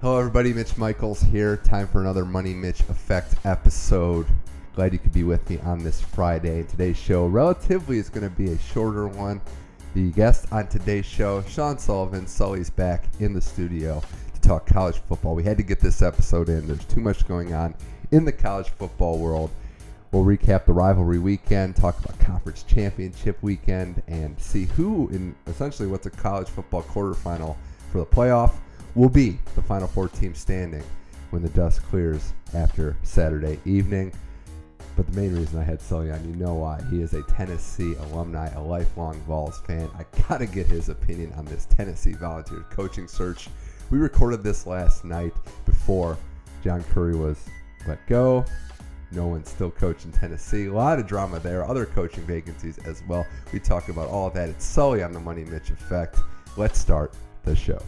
Hello, everybody. Mitch Michaels here. Time for another Money Mitch Effect episode. Glad you could be with me on this Friday. Today's show, relatively, is going to be a shorter one. The guest on today's show, Sean Sullivan, Sully's back in the studio to talk college football. We had to get this episode in. There's too much going on in the college football world. We'll recap the rivalry weekend, talk about conference championship weekend, and see who, in essentially what's a college football quarterfinal for the playoff, will be the final four team standing when the dust clears after Saturday evening. But the main reason I had Sully on, you know why. He is a Tennessee alumni, a lifelong Vols fan. I gotta get his opinion on this Tennessee volunteer coaching search. We recorded this last night before John Currie was let go. No one's still coaching Tennessee. A lot of drama there. Other coaching vacancies as well. We talk about all of that. It's Sully on the Money Mitch Effect. Let's start the show.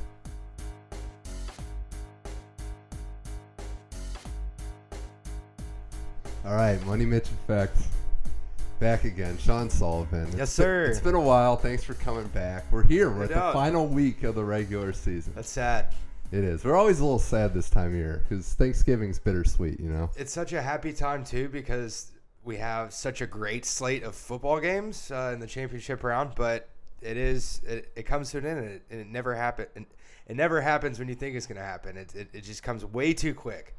All right, Money Mitch Effect. Back again, Sean Sullivan. Yes, sir. Been, it's been a while. Thanks for coming back. We're here. We're at the final week of the regular season. That's sad. It is. We're always a little sad this time of year because Thanksgiving's bittersweet, you know? It's such a happy time too because we have such a great slate of football games uh, in the championship round, but it is it, it comes to an end and it, and it never happen. and It never happens when you think it's going to happen. It, it, it just comes way too quick.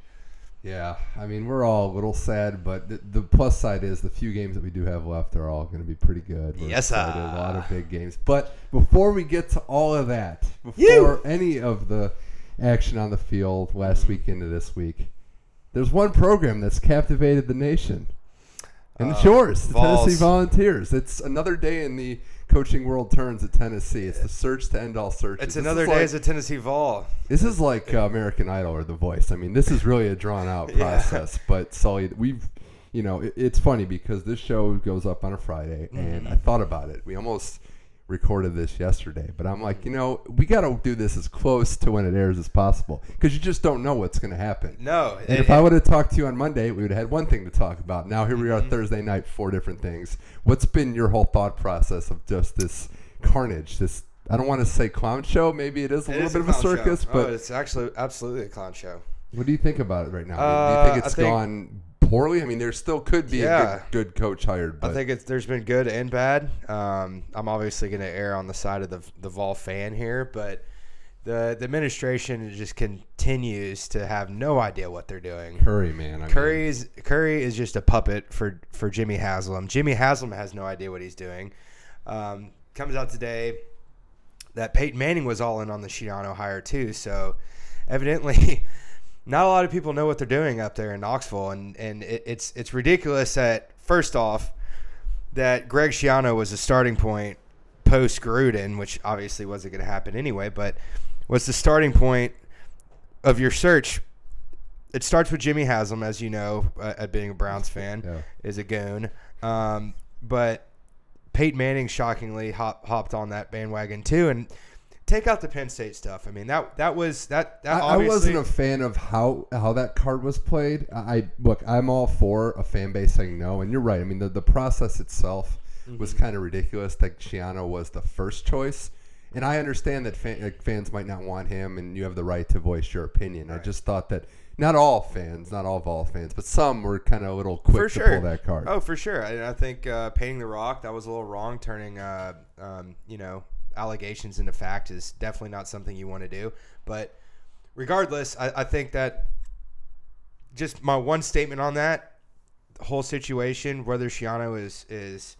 Yeah, I mean, we're all a little sad, but the, the plus side is the few games that we do have left are all going to be pretty good. We're Yes, excited, sir. A lot of big games. But before we get to all of that, before any of the action on the field last week into this week, there's one program that's captivated the nation. And it's Uh, yours, the Vols. Tennessee Volunteers. It's another day in the coaching world turns at Tennessee. It's the search to end all searches. It's This another day like- as a Tennessee Vol. this is like uh, American Idol or The Voice. I mean, this is really a drawn out Yeah. process. But Sully, we've, you know, it, it's funny because this show goes up on a Friday, and Mm-hmm. I thought about it. We almost recorded this yesterday, but I'm like, you know, we got to do this as close to when it airs as possible because you just don't know what's going to happen. No, And it- if I would have talked to you on Monday, we would have had one thing to talk about. Now here we Mm-hmm. are Thursday night, four different things. What's been your whole thought process of just this carnage? This I don't want to say clown show. Maybe it is a it little is bit of a clown show. circus, Oh, but it's actually absolutely a clown show. what do you think about it right now? do Uh, you think I it's think- gone poorly? I mean, there still could be Yeah. a good, good coach hired, but I think it's there's been good and bad. Um, I'm obviously going to err on the side of the the Vol fan here, but the the administration just continues to have no idea what they're doing. Currie, man. I mean, Currie is Currie is just a puppet for for Jimmy Haslam. Jimmy Haslam has no idea what he's doing. Um, comes out today that Peyton Manning was all in on the Schiano hire too. So evidently, not a lot of people know what they're doing up there in Knoxville, and and it, it's it's ridiculous that first off that Greg Schiano was a starting point post Gruden, which obviously wasn't going to happen anyway, but was the starting point of your search. It starts with Jimmy Haslam, as you know, uh, uh, being a Browns fan, Yeah. is a goon. Um, but Peyton Manning shockingly hop, hopped on that bandwagon too, and take out the Penn State stuff. I mean that that was that that I, I wasn't a fan of how how that card was played. I I- look, I'm all for a fan base saying no, and you're right. I mean, the, the process itself Mm-hmm. was kind of ridiculous. That Schiano was the first choice, and I understand that fan, like, fans might not want him, and you have the right to voice your opinion. I just thought that not all fans, not all Vol fans, but some were kind of a little quick for to sure. pull that card. Oh, for sure. And I think uh, painting the rock that was a little wrong. Turning, uh, um, you know, allegations into fact is definitely not something you want to do. But regardless, I, I think that just my one statement on that whole situation, whether Schiano is is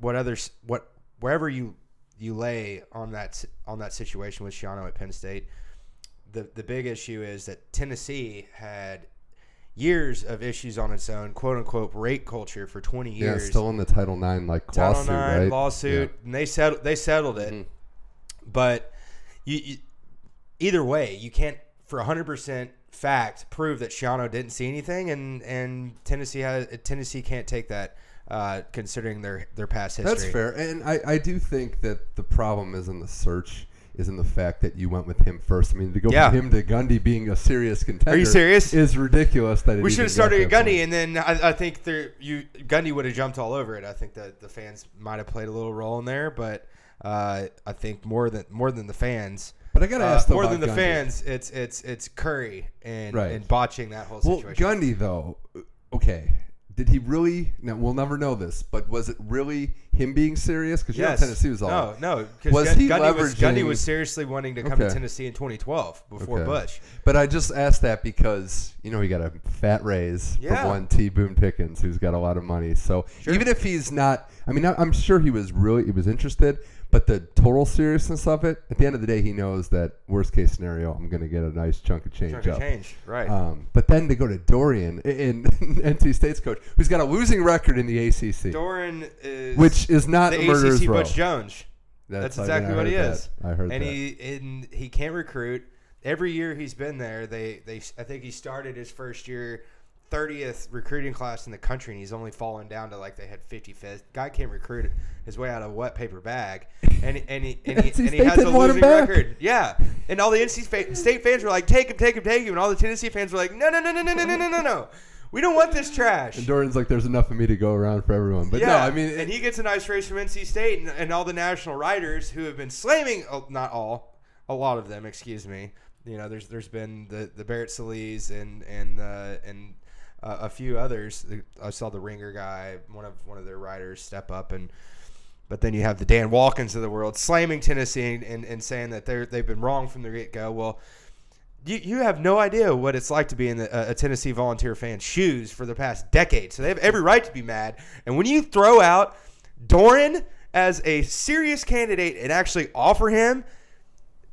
what others what wherever you you lay on that on that situation with Schiano at Penn State, the the big issue is that Tennessee had years of issues on its own, quote unquote, rape culture for 20 years. yeah, still in the Title IX like Title lawsuit, IX right? lawsuit, and they settled they settled it. Mhm. But you, you either way, you can't for 100% fact prove that Schiano didn't see anything, and and Tennessee has Tennessee can't take that. Uh, considering their their past history, That's fair, and I, I do think that the problem is in the search is in the fact that you went with him first. I mean, to go Yeah. from him to Gundy being a serious contender. Are you serious? Is ridiculous that We should have started at Gundy, point. and then I, I think there you Gundy would have jumped all over it. I think that the fans might have played a little role in there, but uh, I think more than more than the fans. But I gotta Uh, ask though more than the Gundy. fans, it's it's it's Currie and Right. and botching that whole situation. Well. Gundy though, okay. Did he really? No, we'll never know this. But was it really him being serious? Because you know. Tennessee was all. no, no. Was Gun- he Gundy was, Gundy was seriously wanting to come Okay. to Tennessee in 2012 before Okay. Butch. But I just asked that because you know he got a fat raise Yeah. from one T Boone Pickens, who's got a lot of money. So Sure. even if he's not, I mean, I'm sure he was really he was interested. But the total seriousness of it, at the end of the day, he knows that worst case scenario, I'm going to get a nice chunk of change Chunk of up. change, right? Um, but then to go to Doeren in, NC State's coach, who's got a losing record in the ACC, Doeren is which is not the a murderer's ACC row. Butch Jones. That's, I mean, exactly I what he is. I heard and that. he and he can't recruit. Every year he's been there, they they I think he started his first year 30th recruiting class in the country, and he's only fallen down to like they had 55th. Guy can't recruit his way out of a wet paper bag, and and he and he, and he has a didn't want him losing record. Yeah, and all the NC State fans were like, "Take him, take him, take him," and all the Tennessee fans were like, "No, no, no, no, no, no, no, no, no, no." We don't want this trash. And Doeren's like, there's enough of me to go around for everyone. But no, I mean, and he gets a nice raise from NC State, and, and all the national writers who have been slamming, oh, not all, a lot of them, excuse me. You know, there's there's been the the Barrett Sallees and and uh, and uh, a few others. I saw the Ringer guy, one of one of their writers, step up and. But then you have the Dan Wolkens of the world slamming Tennessee and, and, and saying that they're they've been wrong from the get go. Well, you, you have no idea what it's like to be in the, a Tennessee Volunteer fan's shoes for the past decade. So they have every right to be mad. And when you throw out Doeren as a serious candidate and actually offer him,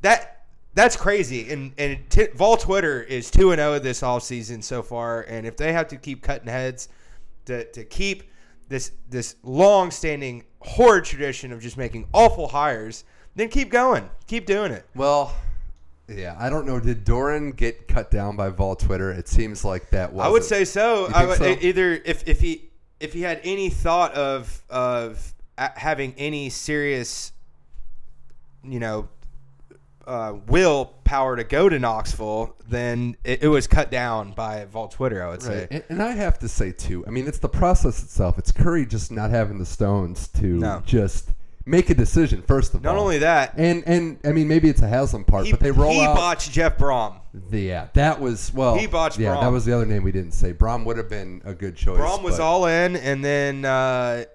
that that's crazy. And and t- Vol Twitter is two and zero this all season so far. And if they have to keep cutting heads to, to keep this this long standing horrid tradition of just making awful hires, then keep going, keep doing it. well, yeah, I don't know. Did Doeren get cut down by Vol Twitter? It seems like that was. I would say so. I would, so? Either if, if he if he had any thought of of having any serious, you know, uh, willpower to go to Knoxville, then it, it was cut down by Vol Twitter. I would say. Right. And, and I have to say too. I mean, it's the process itself. It's Currie just not having the stones to No. just make a decision. First of Not all, Not only that, and and I mean maybe it's a Haslam part, he, but they roll he out. botched Jeff Brohm. the, yeah, that was well. He botched Yeah, that was the other name we didn't say. Brohm would have been a good choice. Brohm was but- all in, and then uh,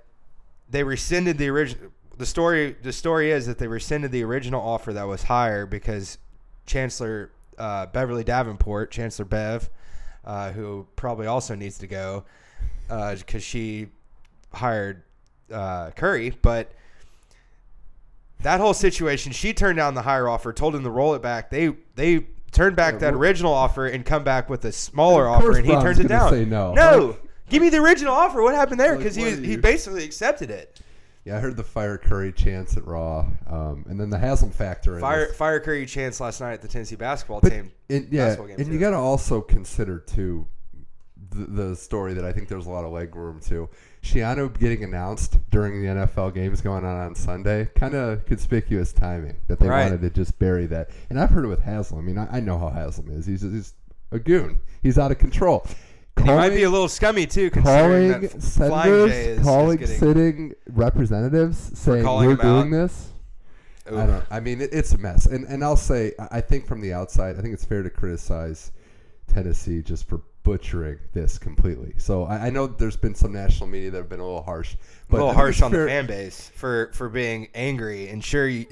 they rescinded the original. The story the story is that they rescinded the original offer that was higher because Chancellor uh, Beverly Davenport, Chancellor Bev, uh, who probably also needs to go because she hired uh, Currie, but that whole situation, she turned down the higher offer, told him to roll it back. They they turned back Yeah, that original offer and come back with a smaller offer, and he Brohm's turns it down. say no. no, Like- give me the original offer. What happened there? Because what he was, he basically accepted it. Yeah, I heard the fire Currie chants at Raw, um, and then the Haslam factor. in Fire this. fire Currie chance last night at the Tennessee basketball But team. it, yeah, basketball game, and too. you got to also consider too the, the story that I think there's a lot of leg room to. Shiano getting announced during the NFL games going on on Sunday, kind of conspicuous timing that they Right. wanted to just bury that. And I've heard it with Haslam. I mean, I, I know how Haslam is. He's, he's a goon. He's out of control. And he might be a little scummy too, considering calling that Flying J senators, is, is calling getting. sitting representatives saying we're him out. doing this. I don't. I mean, it, it's a mess. And and I'll say, I think from the outside, I think it's fair to criticize Tennessee just for butchering this completely. So I, I know there's been some national media that have been a little harsh, a little harsh on the fan base for for being angry. And sure, you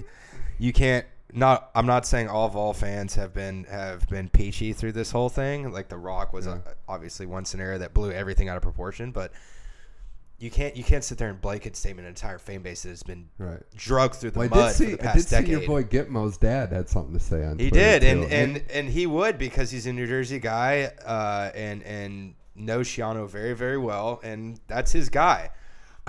you can't. Not, I'm not saying all Vol fans have been have been peachy through this whole thing. Like the Rock was Yeah. uh obviously one scenario that blew everything out of proportion, but you can't you can't sit there and blanket statement an entire fan base that has been Right. drugged through the Well, I mud did see. for the I past did see decade. your boy Gitmo's dad had something to say on. He Twitter, did, and, and and he would because he's a New Jersey guy, uh, and and knows Schiano very very well, and that's his guy.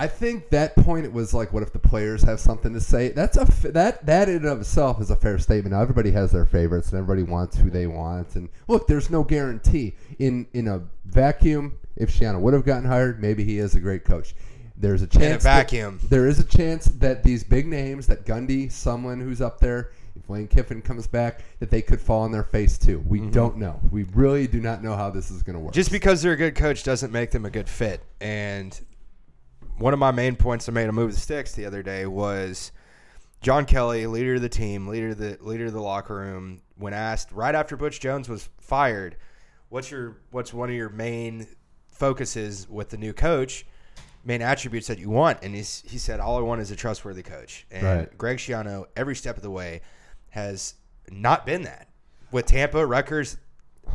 I think that point it was like, what if the players have something to say? That's a f- that that in and of itself is a fair statement. Now everybody has their favorites, and everybody wants who they want. And look, there's no guarantee in in a vacuum. If Schiano would have gotten hired, maybe he is a great coach. There's a chance. In a that- vacuum. there is a chance that these big names, that Gundy, someone who's up there, if Lane Kiffin comes back, that they could fall on their face too. We don't know. We really do not know how this is going to work. Mm-hmm. Just because they're a good coach doesn't make them a good fit. And one of my main points I made to move the sticks the other day was John Kelly, leader of the team, leader of the leader of the locker room, when asked right after Butch Jones was fired, what's your what's one of your main focuses with the new coach, main attributes that you want? And he's, he said, all I want is a trustworthy coach. And Right. Greg Schiano, every step of the way, has not been that with Tampa, Rutgers,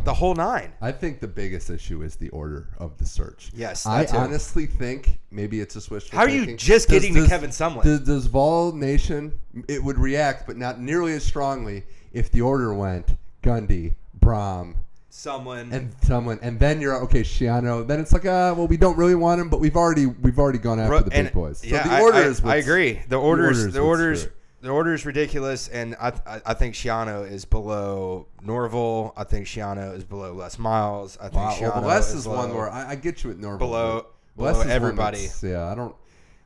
the whole nine. I think the biggest issue is the order of the search. Yes, I too. honestly think maybe it's just wishful How are you thinking. just Does- getting to does- Kevin Sumlin? Does, does Vol Nation it would react, but not nearly as strongly if the order went Gundy, Brohm, Someone and someone, and then you're okay, Schiano. Then it's like, uh, well, we don't really want him, but we've already we've already gone after the big boys. So yeah, the I- order I, is. I agree. The orders, order is the orders. The order is ridiculous, and I, I, I think Schiano is below Norvell. I think Schiano is below Les Miles. I think Wow, Schiano well, Les is, is one where I, I get you at Norvell. below- below Les everybody. Yeah, I don't.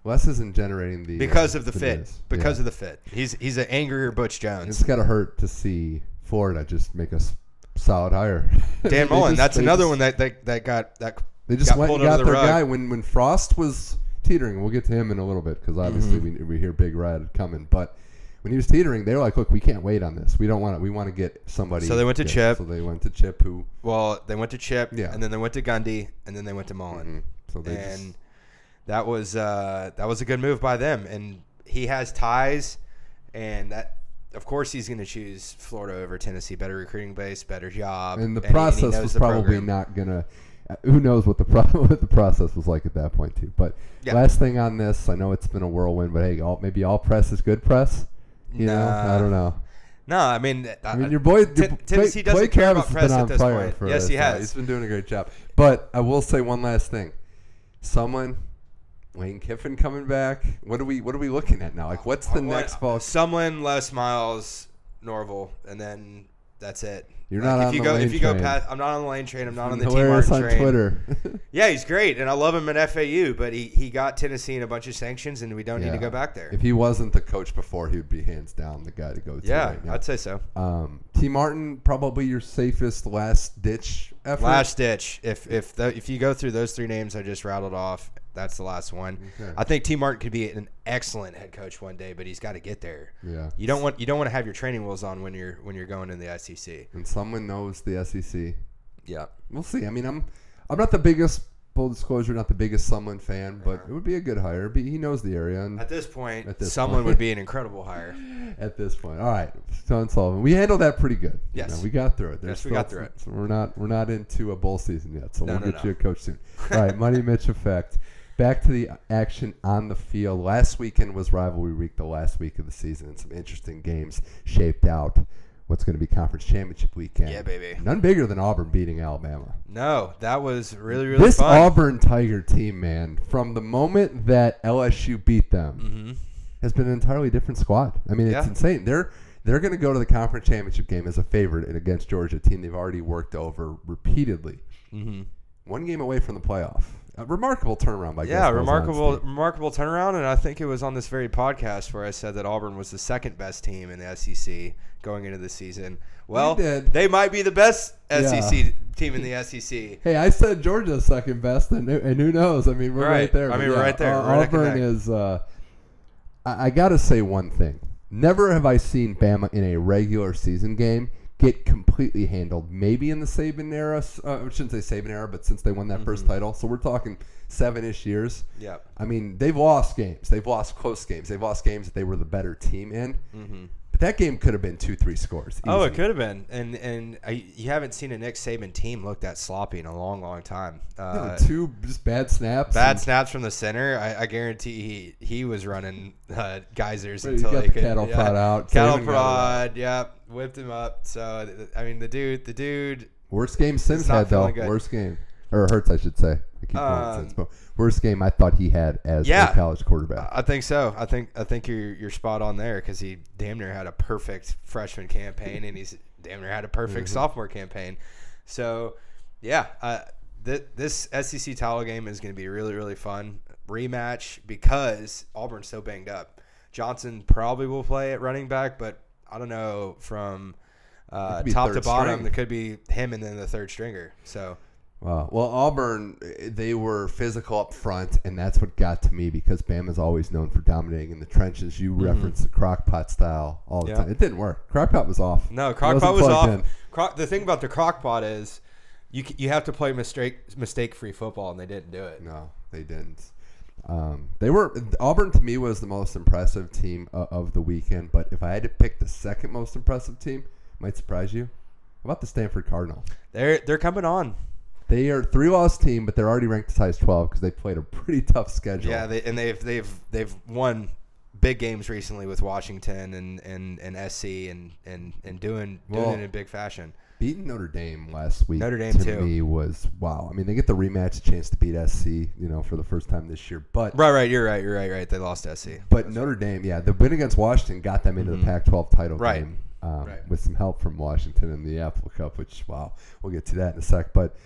Les isn't generating the because uh, of the fit. news. Because Yeah. of the fit. He's he's an angrier Butch Jones. It's got to hurt to see Florida just make a s- solid hire. Dan Mullen. just- That's another just- one that, that that got that They just got went pulled and got the their rug. guy when when Frost was teetering. We'll get to him in a little bit because obviously Mm-hmm. we, we hear Big Red coming. But when he was teetering, they were like, "Look, we can't wait on this. We don't want it. We want to get somebody." So they went to good." Chip. So they went to Chip, who Well, they went to Chip, Yeah. and then they went to Gundy, and then they went to Mullen. mhm, so they and just that was uh, that was a good move by them. And he has ties, and that of course he's going to choose Florida over Tennessee. Better recruiting base, better job, and the he- he process knows was the probably program. not gonna. uh, Who knows what the pro- what the process was like at that point too? But Yeah. last thing on this, I know it's been a whirlwind, but hey, all, maybe all press is good press. You know, I don't know. No, I mean, I mean, your boy, T- Tennessee doesn't care Travis about press been at this fire point. Yes, he Uh, has. He's been doing a great job. But I will say one last thing. Someone, Lane Kiffin coming back. What are we? What are we looking at now? Like, what's the next ball? Someone, Les Miles, Norvell, and then that's it. You're Like, not if on you the go lane if you go train. past. I'm not on the lane train. I'm not on the Tee Martin on train. Twitter. Yeah, he's great, and I love him at FAU. But he, he got Tennessee in a bunch of sanctions, and we don't need to go back there. If he wasn't the coach before, he would be hands down the guy to go to. yeah, right. I'd say so. Um, Tee Martin probably your safest last ditch effort. Last ditch. If if the, if you go through those three names I just rattled off, that's the last one. Okay. I think Tee Martin could be an excellent head coach one day, but he's got to get there. Yeah. You don't want you don't want to have your training wheels on when you're when you're going in the SEC. And someone knows the SEC. Yeah. We'll see. I mean, I'm I'm not the biggest full disclosure, not the biggest Sumlin fan, but it would be a good hire. But He knows the area, and At this point, At this point. would be an incredible hire. at this point, all right, Sean Sullivan, we handled that pretty good. You Yes. know, we got through it. There's Yes, we got through some, it. So we're not we're not into a bowl season yet, so No, we'll no, get no. you a coach soon. All right, Money Mitch effect. Back to the action on the field. Last weekend was rivalry week, the last week of the season, and some interesting games shaped out. What's going to be conference championship weekend? Yeah, baby. None bigger than Auburn beating Alabama. No, that was really really this fun. Auburn Tiger team, man, from the moment that LSU beat them, hmm has been an entirely different squad. I mean, it's Yeah. insane. They're they're going to go to the conference championship game as a favorite and against Georgia, a team they've already worked over repeatedly. hmm One game away from the playoff. A remarkable turnaround by Yeah, remarkable, remarkable turnaround, and I think it was on this very podcast where I said that Auburn was the second best team in the SEC going into the season. Well, they might be the best Yeah. SEC team in the SEC. Hey, I said Georgia's second best, and, and who knows? I mean, we're right, Right. there. I mean, we're yeah, right there. Au- We're neck and Auburn is. Uh, I, I got to say one thing. Never have I seen Bama in a regular season game get completely handled. Maybe in the Saban era. Uh, I shouldn't say Saban era, but since they won that first Mm-hmm. title, so we're talking seven-ish years. Yeah. I mean, they've lost games. They've lost close games. They've lost games that they were the better team in. hmm But that game could have been two, three scores. Oh, it could have been, and and I, you haven't seen a Nick Saban team look that sloppy in a long, long time. No, Uh, two just bad snaps. bad and- snaps from the center. I, I guarantee he he was running uh, gassers he until the could cattle yeah. prod out. Cattle Saban got it out. prod, yep, whipped him up. So I mean, the dude, the dude, Worst game Sims not had though. good. Worst game, or Hurts, I should say. I keep calling but worst game I thought he had as Yeah. a college quarterback. I think so. I think I think you're you're spot on there because he damn near had a perfect freshman campaign and he's damn near had a perfect Mm-hmm. sophomore campaign. So yeah, uh, th- this SEC title game is going to be really really fun rematch because Auburn's so banged up. Johnson probably will play at running back, but I don't know from uh, top to bottom. string. It could be him and then the third stringer. So Wow. Well, Auburn, eh, they were physical up front, and that's what got to me because Bama's always known for dominating in the trenches. You referenced the crockpot style all the Mm-hmm. Yeah. time. It didn't work. Crockpot was off. No, crockpot was off. The thing about the crockpot is, you you have to play mistake mistake free football, and they didn't do it. No, they didn't. Um, they were Auburn to me was the most impressive team of the weekend. But if I had to pick the second most impressive team, might surprise you. How about the Stanford Cardinals? They're they're coming on. They are a three loss team, but they're already ranked to size twelve because they played a pretty tough schedule. Yeah, they, and they've they've they've won big games recently with Washington and and, and SC and and and doing doing Well, it in big fashion. Beating Notre Dame last week Notre Dame, to too. me was wow. I mean, they get the rematch, chance to beat SC, you know, for the first time this year. But Right, right, you're right, you're right, right. They lost SC. but Notre Dame, yeah, the win against Washington got them into Mhm. the Pac-12 title Right. game um, Right. with some help from Washington in the Apple Cup. Which wow, we'll get to that in a sec. But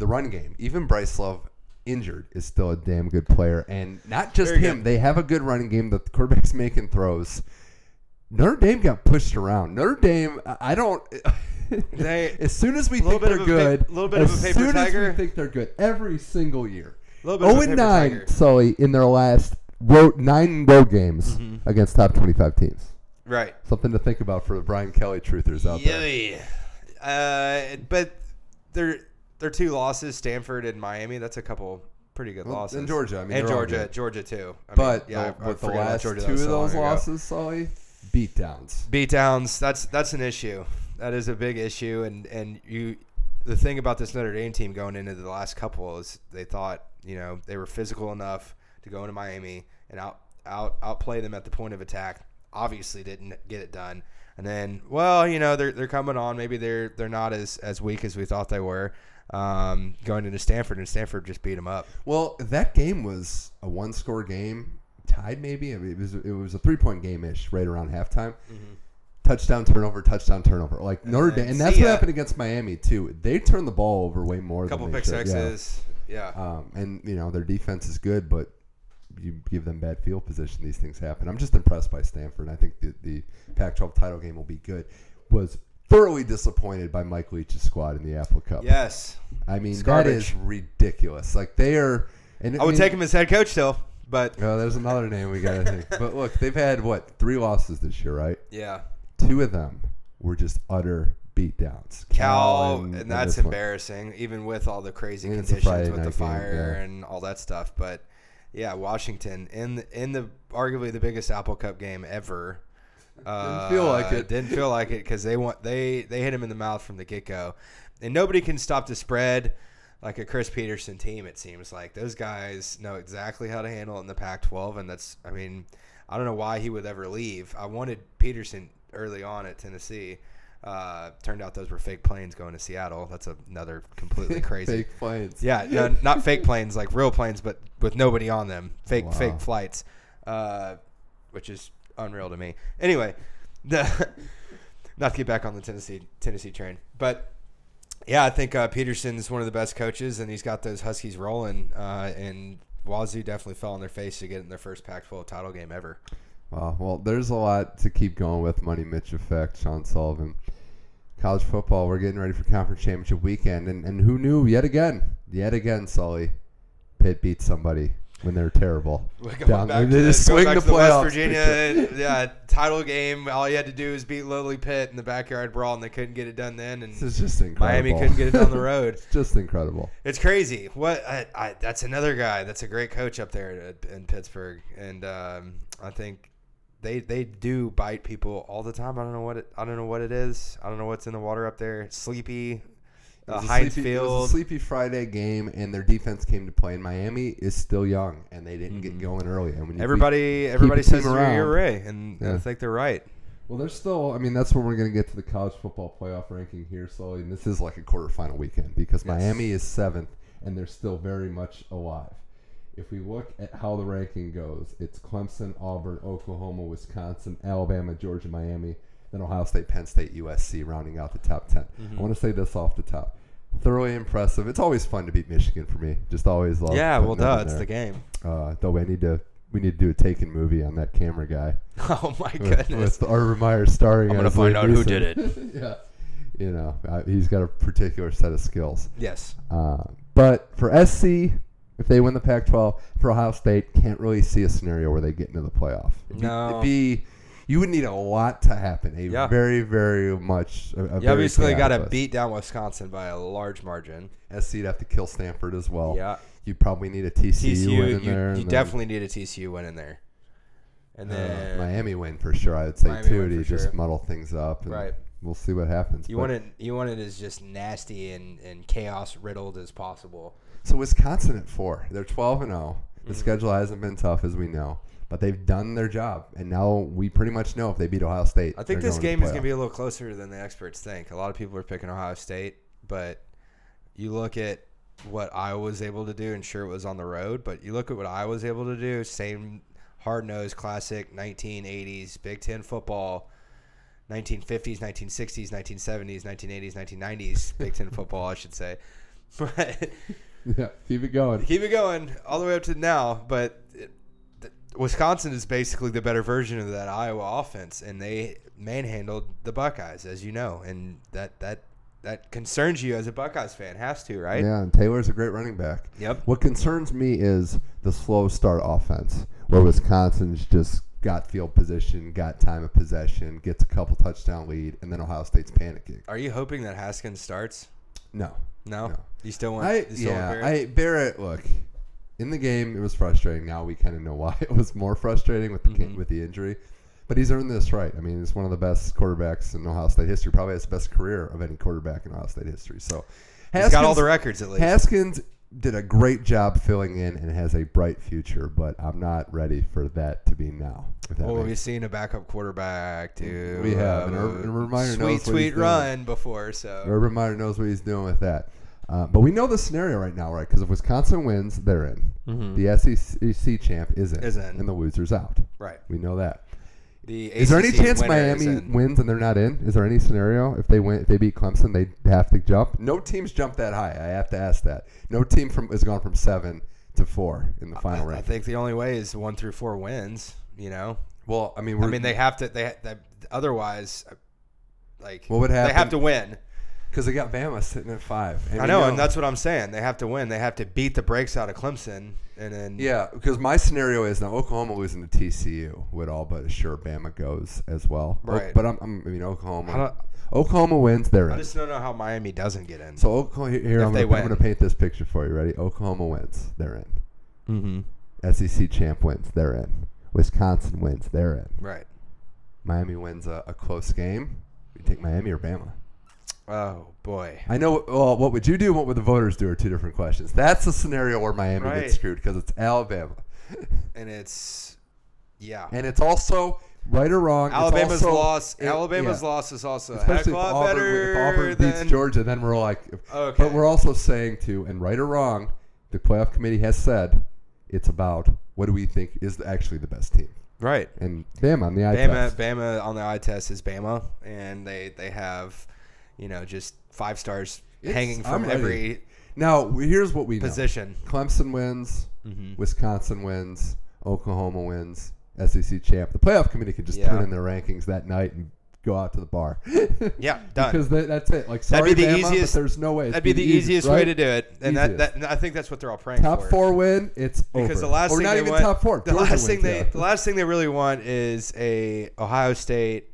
the run game, even Bryce Love injured, is still a damn good player, and not just Very him. good. They have a good running game. That the quarterback's making throws. Notre Dame got pushed around. Notre Dame, I don't. They- as soon as we think they're a good, pa- little bit of a paper soon tiger. as we think they're good, every single year. Little bit of a 0 paper and 9, tiger. Sully, in their last road, nine road games Mhm. against top 25 teams. Right. Something to think about for the Brian Kelly truthers out there. Yeah. Uh, but they're they're two losses, Stanford and Miami. That's a couple pretty good Well, losses. and Georgia, I mean, and Georgia. Georgia too. I mean, But yeah, uh, I with the last Georgia, two of so those losses, Sully, beatdowns. beatdowns that's that's an issue that is a big issue and and you the thing about this Notre Dame team going into the last couple is they thought you know they were physical enough to go into Miami and out out outplay them at the point of attack obviously didn't get it done and then well you know they're they're coming on maybe they're they're not as as weak as we thought they were um, going into Stanford and Stanford just beat them up Well, that game was a one-score game, tied maybe. I mean, it was it was a three-point game ish, right around halftime. Touchdown, turnover, touchdown, turnover. Like Notre Dame, and that's what ya. happened against Miami too. They turned the ball over way more. a couple than they pick should. Yeah. sixes yeah, Um, and you know their defense is good, but you give them bad field position, these things happen. I'm just impressed by Stanford. I think the, the Pac-12 title game will be good. Was thoroughly disappointed by Mike Leach's squad in the Apple Cup. yes I mean It's that garbage. is ridiculous. Like they are. And I would mean, take him as head coach still but Oh, there's another name we gotta think. But look, they've had what three losses this year, right? yeah Two of them were just utter beatdowns. Cal, and, that's this one. embarrassing, even with all the crazy And it's a conditions with the game, fire yeah. and all that stuff. But yeah, Washington in the, in the arguably the biggest Apple Cup game ever. Uh, feel like it. Didn't feel like it because they want they they hit him in the mouth from the get go, and nobody can stop the spread like a Chris Petersen team. It seems like those guys know exactly how to handle it in the Pac-12, and that's I mean I don't know why he would ever leave. I wanted Petersen early on at Tennessee. Uh, turned out those were fake planes going to Seattle. That's another completely crazy. Fake planes. Yeah, no, not fake planes, like real planes, but with nobody on them. Fake Wow. fake flights, uh, which is unreal to me. Anyway, the not to get back on the Tennessee Tennessee train, but yeah, I think uh, Petersen is one of the best coaches, and he's got those Huskies rolling. Uh, and Wazoo definitely fell on their face to get in their first Pac-12 title game ever. Wow. Well, there's a lot to keep going with. Money Mitch effect, Sean Sullivan. College football, we're getting ready for conference championship weekend. And, and who knew, yet again, yet again, Sully, Pitt beat somebody when they're terrible. Down- back they just swing the to West playoffs. Virginia yeah, title game. All you had to do is beat Lily Pitt in the backyard brawl, and they couldn't get it done then. And is just incredible. Miami couldn't get it down the road. it's just incredible. It's crazy. What I, I, that's another guy. That's a great coach up there in Pittsburgh, and um, I think they they do bite people all the time. I don't know what it. I don't know what it is. I don't know what's in the water up there. Sleepy, uh, a Heinz sleepy, it was a sleepy Friday game, and their defense came to play. And Miami is still young, and they didn't get Mhm. going early. And when Everybody everybody the team says around. you're Ray, and Yeah. I think they're right. Well, there's still. I mean, that's when we're going to get to the college football playoff ranking here slowly, and this is like a quarterfinal weekend because Yes. Miami is seventh, and they're still very much alive. If we look at how the ranking goes, it's Clemson, Auburn, Oklahoma, Wisconsin, Alabama, Georgia, Miami, then Ohio State, Penn State, USC, rounding out the top 10 Mm-hmm. I want to say this off the top. Thoroughly impressive. It's always fun to beat Michigan for me. Just always love. yeah, well, duh, it's there. the game. Uh, though I need to. We need to do a Taken movie on that camera guy Oh my with, goodness. with Urban Meyer starring. I'm gonna find out who did yeah, You know, uh, he's got a particular set of skills. Yes. Uh, but for SC, if they win the Pac-12, for Ohio State, can't really see a scenario where they get into the playoff. It'd be, No. it'd be you would need a lot to happen. A Yeah. very, very much. A, a You very obviously got to beat down Wisconsin by a large margin. SC'd have to kill Stanford as well. Yeah. You probably need a TCU, TCU, win you, in there. you and then, definitely need a TCU win in there. And uh, then Miami win for sure. I would say Miami too to just sure. muddle things up. And Right. We'll see what happens. you But- want it. You want it as just nasty and, and chaos riddled as possible. So Wisconsin at four. They're twelve and zero. The Mm-hmm. schedule hasn't been tough as we know, but they've done their job, and now we pretty much know if they beat Ohio State. I think this game is going to be a little closer than the experts think. A lot of people are picking Ohio State, but you look at what I was able to do, and sure it was on the road, but you look at what I was able to do, same hard nosed classic 1980s Big Ten football, 1950s, 1960s, 1970s, 1980s, 1990s Big Ten football, I should say. But yeah. Keep it going. keep it going all the way up to now. But Wisconsin is basically the better version of that Iowa offense, and they manhandled the Buckeyes, as you know, and that that that concerns you as a Buckeyes fan. Has to, right? Yeah, and Taylor's a great running back. Yep. What concerns me is the slow start offense, where Wisconsin's just got field position, got time of possession, gets a couple touchdown lead, and then Ohio State's panicking. Are you hoping that Haskins starts? No. No. No. You still want? I you still yeah, want Barrett? I Barrett. Look, in the game it was frustrating. Now we kind of know why it was more frustrating with the Mhm. with the injury. But he's earned this right. I mean, he's one of the best quarterbacks in Ohio State history. Probably has the best career of any quarterback in Ohio State history. So, He's got all the records at least. Haskins did a great job filling in and has a bright future. But I'm not ready for that to be now. Well, we've seen a backup quarterback do. We have, and uh, and Urban Meyer knows sweet, what he's sweet doing. run before. So Urban Meyer knows what he's doing with that. Uh, but we know the scenario right now, right? Because if Wisconsin wins, they're in. Mhm. The SEC champ is in, Is in. and the loser's out. right. We know that. The Is there any chance Miami wins and they're not in? Is there any scenario if they win, if they beat Clemson, they have to jump? No teams jump that high. I have to ask that. No team from has gone from seven to four in the final I, I think the only way is one through four wins. You know, well, I mean, I we're, mean they have to. They, they otherwise, uh, like What would happen? They have to win. Because they got Bama sitting at five. I we know, and that's what I'm saying. They have to win. They have to beat the brakes out of Clemson, and then Yeah, because my scenario is now Oklahoma losing to TCU would all but assure Bama goes as well. O- Right. But I'm, I'm I mean Oklahoma. Oklahoma wins. They're in. I in. just don't know how Miami doesn't get in. So Oklahoma here I'm gonna, gonna paint this picture for you. Ready? Oklahoma wins. They're in. mm-hmm. SEC champ wins. They're in. Wisconsin wins. They're in. right. Miami wins a, a close game. You take Miami or Bama? Oh boy. I know. Well, what would you do? What would the voters do? Are two different questions. That's a scenario where Miami Right. gets screwed because it's Alabama, And it's yeah. and it's also right or wrong. Alabama's also- loss. it- Alabama's yeah. loss is also a heck Especially if lot Auburn, better if Auburn beats than Georgia, then we're like, Okay. but we're also saying too, and right or wrong, the playoff committee has said it's about what do we think is actually the best team, right. and Bama on the eye Bama, test. Bama on the eye test is Bama, and they they have, you know, just five stars It's- hanging from I'm ready. every Now here's what we know: position. Clemson wins, Mhm. Wisconsin wins, Oklahoma wins, SEC champ. The playoff committee can just Yeah. put in their rankings that night and go out to the bar. Yeah, done. Because that, that's it. Like, That'd be the Bama, easiest- but there's no way. It's That'd be the easiest way right? to do it, and that, Easiest. that and I think that's what they're all praying for. Top for. four win, it's because over. the last or thing not they even want, top four. The Georgia last thing wins, they the last thing they really want is a Ohio State,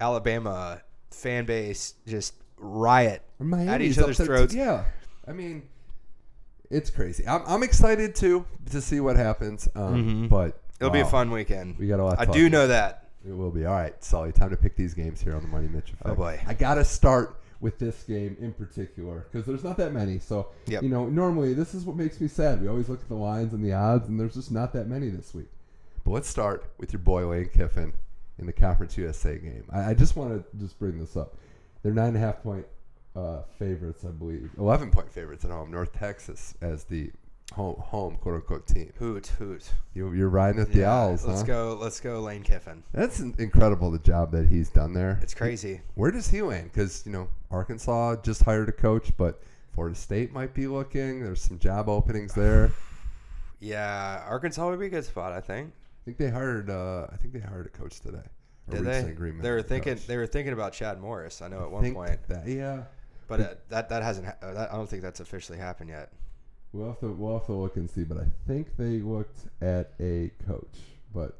Alabama fan base just riot Miami's at each other's throats. Yeah, I mean, it's crazy. I'm, I'm excited too to see what happens. Um, Mhm. But It'll be a wow, fun weekend. We got a lot. I to do talk know that. It will be all right, Sully. Time to pick these games here on the Money Mitch Effect. Oh, boy. I gotta start with this game in particular because there's not that many. So Yep. you know, normally this is what makes me sad. We always look at the lines and the odds, and there's just not that many this week. But let's start with your boy Lane Kiffin in the Conference USA game. I, I just want to just bring this up. They're nine and a half point uh, favorites, I believe. Eleven point favorites at home. North Texas as the home, home quote unquote team. Hoot hoot. You, you're riding with the Yeah, Owls, Let's huh? go. Let's go, Lane Kiffin. That's in- incredible the job that he's done there. It's crazy. Where does he land? Because you know Arkansas just hired a coach, but Florida State might be looking. There's some job openings there. Yeah, Arkansas would be a good spot. I think. I think they hired. Uh, I think they hired a coach today, a Did they? agreement. They were thinking. coach. They were thinking about Chad Morris. I know at I one point, that yeah. but uh, that that hasn't. Ha- uh, that, I don't think that's officially happened yet. We'll have to we'll have to look and see, but I think they looked at a coach, but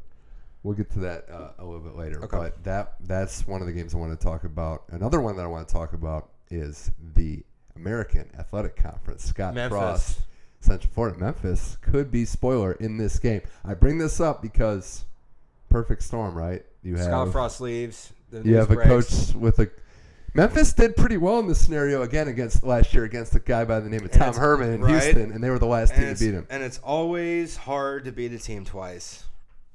we'll get to that uh, a little bit later. Okay. But that that's one of the games I want to talk about. Another one that I want to talk about is the American Athletic Conference. Scott Memphis. Frost, Central Florida, Memphis could be spoiler in this game. I bring this up because perfect storm, right? You have Scott Frost leaves. you have a coach with a. Memphis did pretty well in this scenario again against last year against a guy by the name of And Tom Herman in right? Houston, and they were the last and team to beat him. and it's always hard to beat a team twice.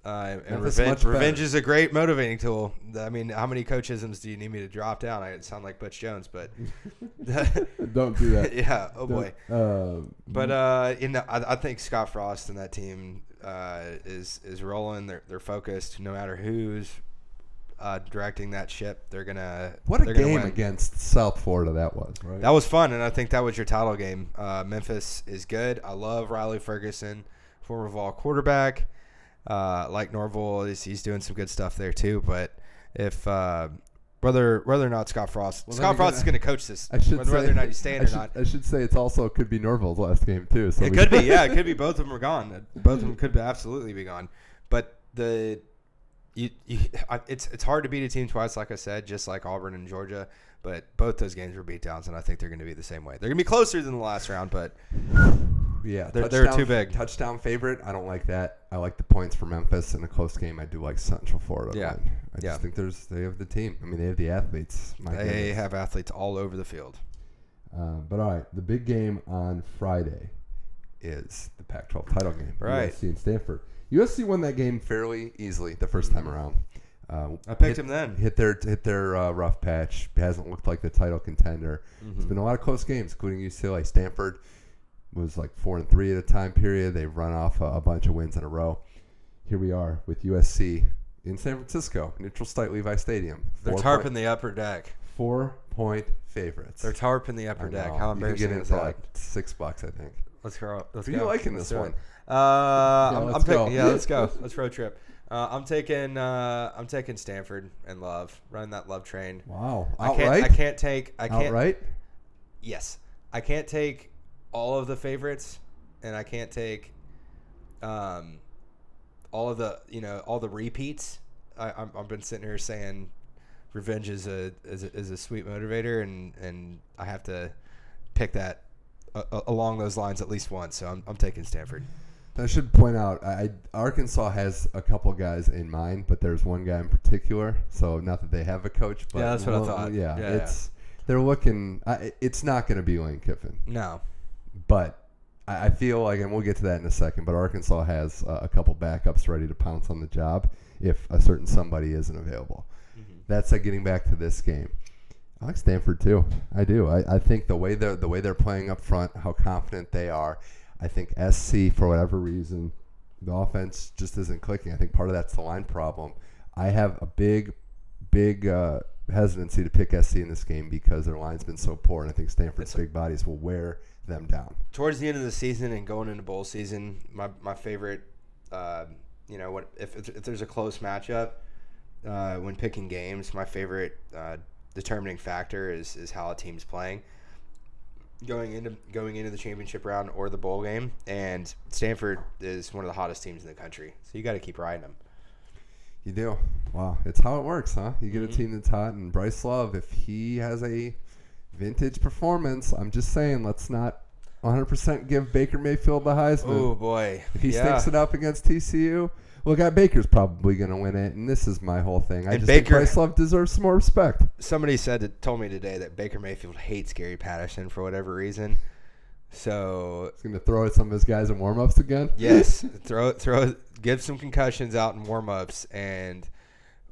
Uh, and Memphis revenge, revenge is a great motivating tool. I mean, how many coachisms do you need me to drop down? I sound like Butch Jones, but Don't do that. yeah, oh boy. Uh, But uh, you know, I, I think Scott Frost and that team uh, is is rolling. They're they're focused. No matter who's uh, directing that ship, they're gonna. what a gonna game win. against South Florida that was, right? That was fun, and I think that was your title game. Uh, Memphis is good. I love Riley Ferguson, former Vol quarterback. Uh, like Norvell, he's, he's doing some good stuff there too. But if uh, whether whether or not Scott Frost, Well, Scott Frost is going to coach this, I should whether, say, whether or not he's staying I or should, not. I should say it's also could be Norvell's last game too. So It could be, yeah, it could be. Both of them are gone. Both of them could be absolutely be gone. But the you, you it's it's hard to beat a team twice, like I said, just like Auburn and Georgia. But both those games were beat downs, and I think they're going to be the same way. They're going to be closer than the last round, but yeah, They're- they're too big. Touchdown favorite. I don't like that. I like the points for Memphis in a close game. I do like Central Florida. Yeah. win. I Yeah. just think there's they have the team. I mean, they have the athletes. My they goodness. have athletes all over the field. Uh, but all right, the big game on Friday is the Pac-12 title game. Right. USC and Stanford. USC won that game fairly easily the first time around. Uh, I picked hit, him then. Hit their hit their uh, rough patch. Hasn't looked like the title contender. It's Mhm. been a lot of close games, including UCLA. Stanford was like four and three at a time period. They've run off a, a bunch of wins in a row. Here we are with USC in San Francisco, neutral site Levi Stadium. They're tarping point- the upper deck. four point favorites. They're tarping the upper deck. know. How You can embarrassing get in is for that? like six bucks, I think. Let's go. Let's Who you go. liking Let's this one? it. Uh, I'm, let's I'm picking, go. yeah, let's go. Let's road trip. Uh, I'm taking. Uh, I'm taking Stanford and Love. Running that Love train. Wow, I can't. I can't take. I can't. outright. Yes, I can't take all of the favorites, and I can't take um, all of the you know all the repeats. I, I'm, I've been sitting here saying revenge is a is a, is a sweet motivator, and and I have to pick that uh, along those lines at least once. So I'm, I'm taking Stanford. I should point out, I, Arkansas has a couple guys in mind, but there's one guy in particular. So not that they have a coach, but Yeah, that's what I thought. Yeah, Yeah, it's they're looking. I, it's not going to be Lane Kiffin, No, but I, I feel like, and we'll get to that in a second. But Arkansas has uh, a couple backups ready to pounce on the job if a certain somebody isn't available. That's like getting back to this game. I like Stanford too. I do. I, I think the way they're the way they're playing up front, how confident they are. I think SC for whatever reason, the offense just isn't clicking. I think part of that's the line problem. I have a big, big uh, hesitancy to pick SC in this game because their line's been so poor, and I think Stanford's big bodies will wear them down. towards the end of the season and going into bowl season, my my favorite, uh, you know, what if if there's a close matchup uh, when picking games, my favorite uh, determining factor is is how a team's playing going into going into the championship round or the bowl game. And Stanford is one of the hottest teams in the country, so you got to keep riding them. You do. Wow, it's how it works, huh? You get Mhm. a team that's hot, and Bryce Love, if he has a vintage performance, I'm just saying, let's not 100% give Baker Mayfield the Heisman. Oh boy, If he yeah. stinks it up against TCU, well, guy Baker's probably going to win it, and this is my whole thing. I And just Baker- think Love deserves some more respect. somebody said that told me today that Baker Mayfield hates Gary Patterson for whatever reason. So He's going to throw at some of his guys in warm-ups again. yes, throw throw give some concussions out in warm-ups and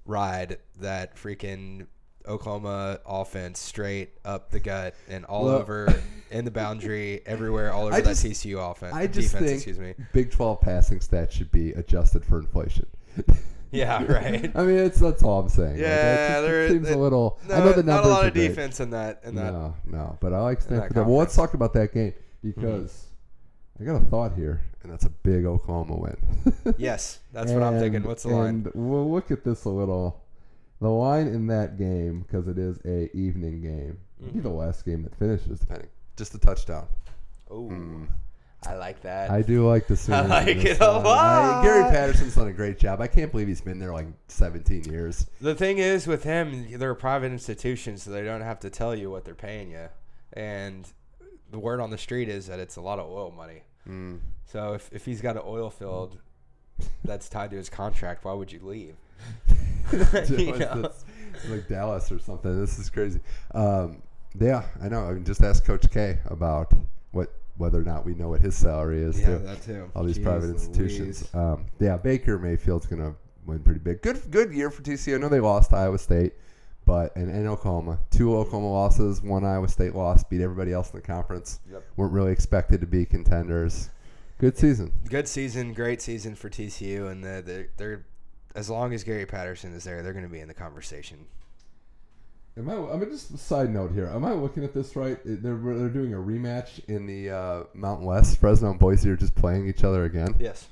ride that freaking Oklahoma offense straight up the gut and all Well- over in the boundary everywhere all over I that TCU offense I just defense, think excuse me. Big 12 passing stats should be adjusted for inflation. Yeah, right. I mean, it's that's all I'm saying. Like, it Yeah, just- it there- seems a little. No, I know the not a numbers lot of defense in that in that No, no, but I like Stanford. Well, let's talk about that game because mm-hmm. I got a thought here, and that's a big Oklahoma win. Yes, that's what I'm thinking. What's the line? And we'll look at this a little. The line in that game because it is a evening game. It'll Be the last game that finishes, depending. Just a touchdown. Oh, Mm. I like that. I do like the Sooners. in like it a one. I- Gary Patterson's done a great job. I can't believe he's been there like 17 years. The thing is with him, they're a private institution, so they don't have to tell you what they're paying you. And the word on the street is that it's a lot of oil money. Mm. So if, if he's got an oil field that's tied to his contract, why would you leave? You It's- know? it's like Dallas or something. This is crazy. Um, yeah, I know. I mean, just ask Coach K about what whether or not we know what his salary is. too. that too. all these Jeez private institutions. Um, yeah, Baker Mayfield's gonna win pretty big. Good, good year for TCU. I know they lost to Iowa State, but and, and Oklahoma, two Oklahoma losses, one Iowa State loss, beat everybody else in the conference. Yep. weren't really expected to be contenders. Good season. Good season, great season for TCU, and they're, they're, they're as long as Gary Patterson is there, they're going to be in the conversation. Am I? I mean, just a side note here. Am I looking at this right? They're they're doing a rematch in the uh, Mountain West. Fresno and Boise are just playing each other again. Yes.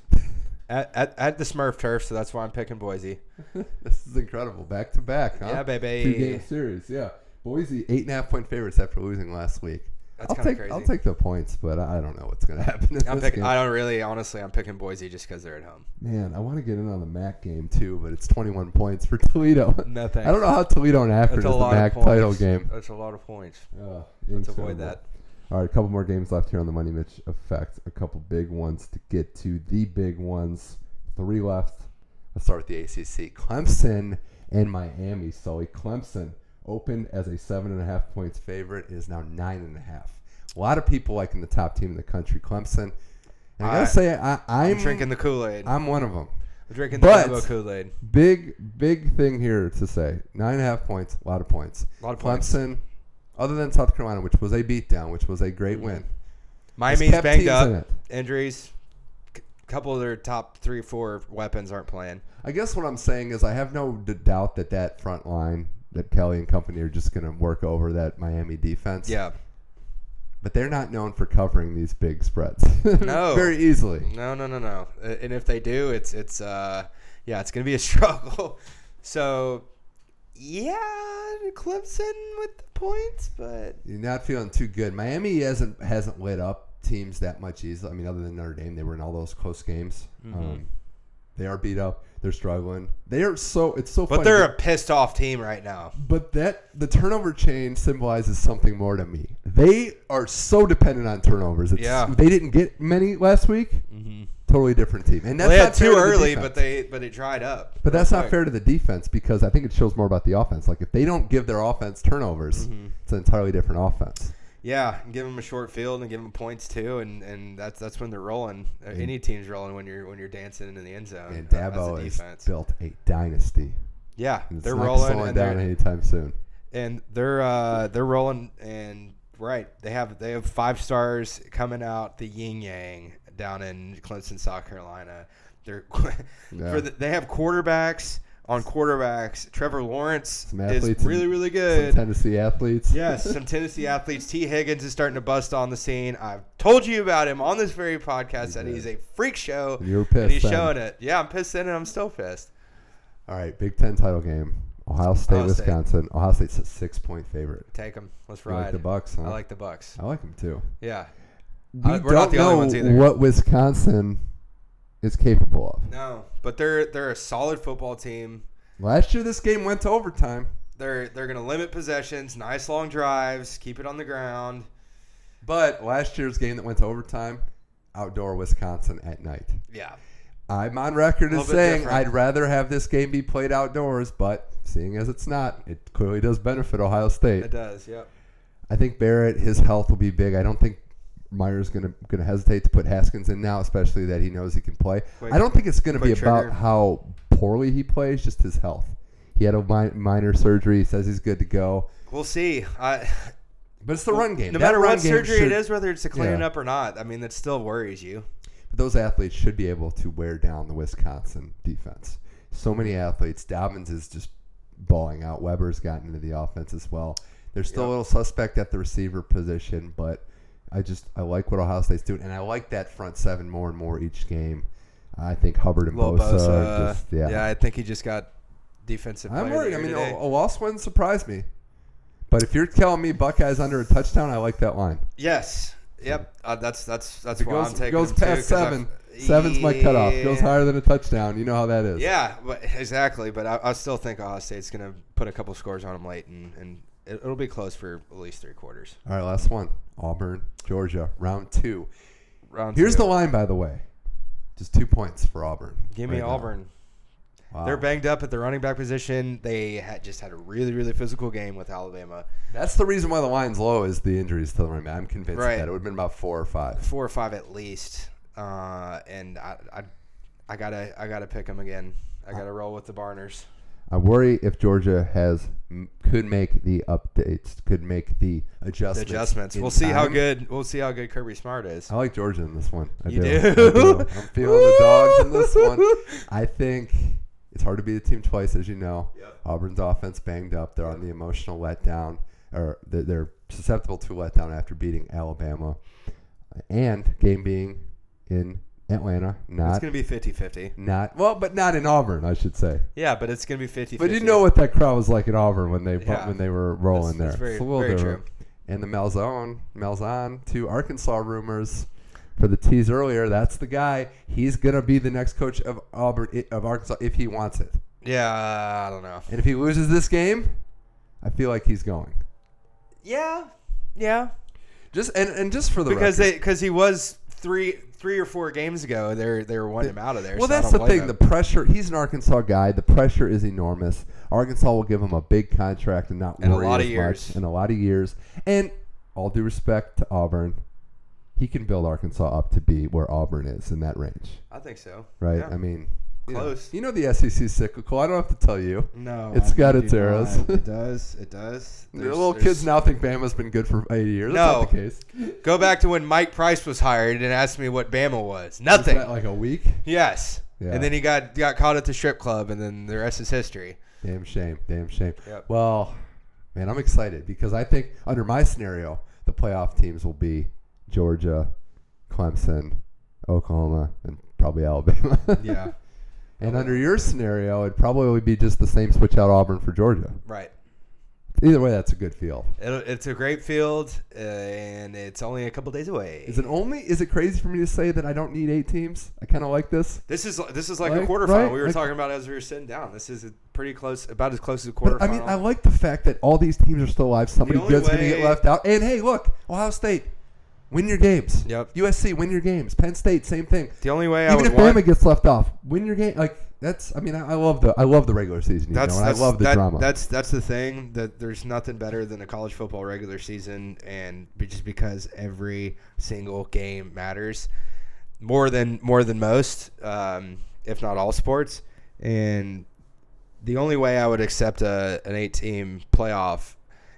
At, at, at the Smurf turf, so that's why I'm picking Boise. this is incredible. Back to back, huh? Yeah, baby. Two game series. Yeah, Boise eight and a half point favorites after losing last week. That's I'll take crazy. I'll take the points, but I don't know what's gonna happen. In I'm picking. I don't really, honestly, I'm picking Boise just because they're at home. Man, I want to get in on the MAC game too, but it's 21 points for Toledo. No thanks. I don't know how Toledo and Akron is the MAC title game. That's a lot of points. Uh, Let's avoid that. All right, a couple more games left here on the Money Mitch effect. A couple big ones to get to. The big ones, three left. Let's start with the ACC. Clemson and Miami. Sully Clemson opened as a seven and a half points favorite. Is now nine and a half. A lot of people liking the top team in the country, Clemson. And I gotta I- say, I, I'm, I'm drinking the Kool Aid. I'm I'm one of them. drinking but- the Kool Aid. Big, big thing here to say. Nine and a half points, a lot of points. A lot of points. Clemson, other than South Carolina, which was a beatdown, which was a great win. Miami's banged up. in. Injuries. A couple of their top three, four weapons aren't playing. I guess what I'm saying is I have no doubt that that front line, that Kelly and company are just going to work over that Miami defense. Yeah. But they're not known for covering these big spreads. No. Very easily. No, no, no, no. And if they do, it's it's uh yeah, it's gonna be a struggle. So yeah, Clemson with the points, but You're not feeling too good. Miami hasn't hasn't lit up teams that much easily. I mean, other than Notre Dame, they were in all those close games. Mm-hmm. Um, they are beat up. They're struggling. They are so. It's so. but funny. they're a pissed off team right now. But that the turnover chain symbolizes something more to me. They are so dependent on turnovers. It's, Yeah. They didn't get many last week. Mm-hmm. Totally different team. And that's Well, they had not too to the early, defense. but they but it dried up. But that's real not fair to the defense because I think it shows more about the offense. Like if they don't give their offense turnovers, Mm-hmm. it's an entirely different offense. Yeah, give them a short field and give them points too, and, and that's that's when they're rolling. Uh, Any team's rolling when you're when you're dancing into the end zone. And uh, Dabo has built a dynasty. Yeah, And they're not rolling slowing and down they're, anytime soon. and they're uh, they're rolling and right. They have they have five stars coming out the yin yang down in Clemson, South Carolina. They're Yeah. for the, they have quarterbacks on quarterbacks. Trevor Lawrence is really really Some good. Tennessee athletes. Yes, some Tennessee athletes. Tee Higgins is starting to bust on the scene. I've told you about him on this very podcast that he's a freak show. And you were and he's then. showing it. Yeah, I'm pissed in and I'm still pissed. All right, Big Ten title game. Ohio State, Ohio State. Wisconsin. Ohio State's a six point favorite. Take them. Let's You ride. like the Bucks, huh? I like the Bucks. I like them too. Yeah. We Uh, we're don't the only know ones either. what Wisconsin is capable of. No, but they're they're a solid football team. Last year, this game went to overtime. They're they're gonna limit possessions, nice long drives, keep it on the ground. But last year's game that went to overtime, outdoor Wisconsin at night. Yeah. I'm on record as saying different. I'd rather have this game be played outdoors, but seeing as it's not, it clearly does benefit Ohio State. It does. Yep. I think Barrett, his health will be big. I don't think Meyer's gonna gonna hesitate to put Haskins in now, especially that he knows he can play. Quick- I don't think it's gonna be about trigger. how poorly he plays, just his health. He had a mi- minor surgery. He says he's good to go. We'll see. I, But it's the run game. no That matter what surgery should- it is, whether it's a clean yeah. up or not, I mean that still worries you. But those athletes should be able to wear down the Wisconsin defense. So many athletes. Dobbins is just balling out. Weber's gotten into the offense as well. They're still a little suspect at the receiver position, but I just I like what Ohio State's doing, and I like that front seven more and more each game. I think Hubbard and Bosa, Bosa. just yeah. yeah, I think he just got defensive. I'm player of the worried. I mean, today. a, a loss wouldn't surprise me. But if you're telling me Buckeyes under a touchdown, I like that line. yes, yep. Uh, that's that's that's it why goes, I'm taking goes them too, past 'cause I've- seven. Seven's my cutoff. Goes higher than a touchdown. You know how that is. Yeah, but exactly. But I, I still think Ohio State's going to put a couple scores on them late, and, and it, it'll be close for at least three quarters. All right, last one. Auburn, Georgia, round two. Round Here's two. the line, by the way. Just two points for Auburn. Give me right now. Auburn. Wow. They're banged up at the running back position. They had just had a really, really physical game with Alabama. That's the reason why the line's low is the injuries to the running back. I'm convinced Right. of that it would have been about four or five. Four or five at least. Uh, and I, I, I gotta, I gotta pick them again. I gotta roll with the Barners. I worry if Georgia has could make the updates, could make the The adjustments. adjustments. We'll see how good. We'll see how good Kirby Smart is. I like Georgia in this one. I You do. do? I do. I'm feeling the dogs in this one. I think it's hard to beat a team twice, as you know. Yep. Auburn's offense banged up. They're on the emotional letdown, or they're susceptible to letdown after beating Alabama, and game being in Atlanta, mm, not It's gonna be 50-50. not well, but not in Auburn, I should say. Yeah, but it's gonna be 50-50. But you know what that crowd was like in Auburn when they Yeah. when they were rolling That's- that's there. very- It's a little very different. And the Malzone, Malzahn to Arkansas rumors for the tease earlier. That's the guy. He's gonna be the next coach of Auburn of Arkansas if he wants it. Yeah, I don't know. And if he loses this game, I feel like he's going. Yeah, yeah. Just and, and just for the because record, they because he was three three or four games ago. They're they were wanting him out of there. Well, so that's the thing. him. The pressure. He's an Arkansas guy. The pressure is enormous. Arkansas will give him a big contract and not And a lot of years. much. And a lot of years. And all due respect to Auburn, he can build Arkansas up to be where Auburn is in that range, I think so. right? Yeah. I mean, you know- Close. You know, the SEC cyclical. I don't have to tell you. No, It's I got its eras. not. It does. It does. The little there's- kids now think Bama's been good for 80 years. That's not the case. Go back to when Mike Price was hired and asked me what Bama was. Was Nothing. that like a week? yes. Yeah. And then he got got caught at the strip club, and then the rest is history. Damn shame. Damn shame. Yep. Well, man, I'm excited because I think under my scenario, the playoff teams will be Georgia, Clemson, Oklahoma, and probably Alabama. Yeah. And under your scenario, it'd probably be just the same switch out Auburn for Georgia. Right. Either way, that's a good field. It'll, it's a great field, uh, and it's only a couple days away. Is it only? Is it crazy for me to say that I don't need eight teams? I kind of like this. This is this is like, a Like, quarterfinal. right? We were Like- talking about as we were sitting down. This is a pretty close, about as close as a quarterfinal. I mean, I like the fact that all these teams are still alive. Somebody good's going to get left out. And hey, look, Ohio State, win your games. Yep. USC, win your games. Penn State, same thing. the only way I Even would if want Bama gets left off, win your game. Like that's. I mean, I, I love the. I love the regular season. You that's, know, that's I love the that- drama. That's that's the thing that there's nothing better than a college football regular season, and just because every single game matters more than more than most, um, if not all sports. And the only way I would accept a, an eight team playoff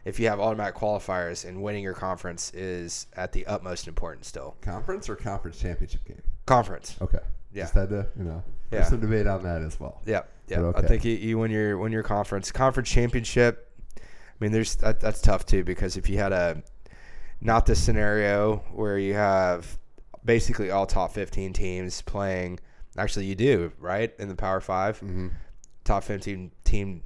if you have automatic qualifiers and winning your conference is at the utmost importance still. conference or conference championship game. Conference. Okay. Yeah. Just had to, you know, Yeah. there's some debate on that as well. Yeah, yeah. But I think you, you win your win your conference conference championship. I mean, there's that, that's tough too because if you had a not this scenario where you have basically all top 15 teams playing. Actually, you do right in the Power 5 hmm top 15 team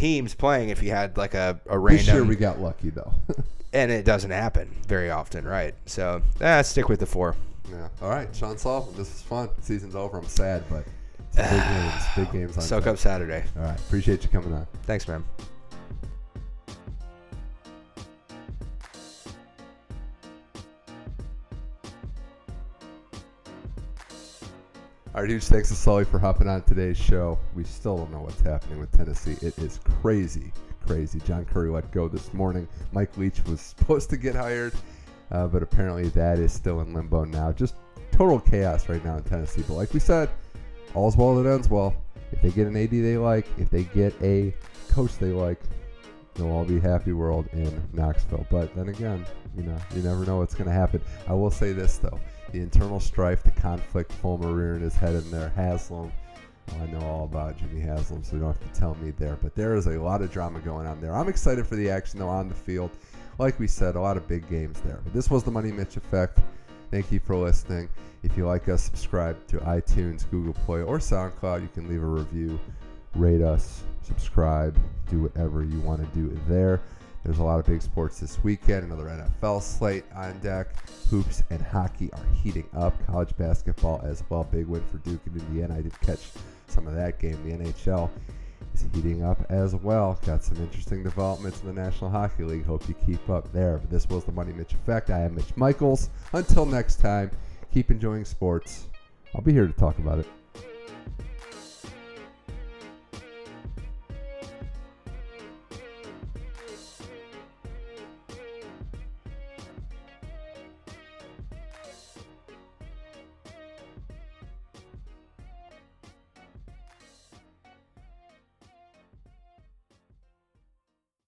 teams playing. If you had like a, a This year we got lucky though. and it doesn't happen very often, right? So, eh, stick with the four. yeah. All right, Sean Saul. This is fun. Season's over. I'm sad, but big games. Big games on. Soak tap. up Saturday. All right. Appreciate you coming on. Thanks, man. All right, huge thanks to Sully for hopping on today's show. We still don't know what's happening with Tennessee. It is crazy, crazy. John Currie let go this morning. Mike Leach was supposed to get hired, uh, but apparently that is still in limbo now. Just total chaos right now in Tennessee. But like we said, all's well that ends well. If they get an AD they like, if they get a coach they like, they'll all be happy world in Knoxville. But then again, you know, you never know what's going to happen. I will say this though: the internal strife, the conflict, Fulmer rearing his head in there, Haslam. well, I know all about Jimmy Haslam, so you don't have to tell me there. But there is a lot of drama going on there. I'm excited for the action though on the field. Like we said, a lot of big games there. But this was the Money Mitch Effect. Thank you for listening. If you like us, subscribe to iTunes, Google Play, or SoundCloud. You can leave a review rate us, subscribe, do whatever you want to do there. There's a lot of big sports this weekend. Another NFL slate on deck. Hoops and hockey are heating up. College basketball as well. Big win for Duke and Indiana. I did catch some of that game. The NHL is heating up as well. Got some interesting developments in the National Hockey League. Hope you keep up there. But this was the Money Mitch Effect. I am Mitch Michaels. Until next time, keep enjoying sports. I'll be here to talk about it.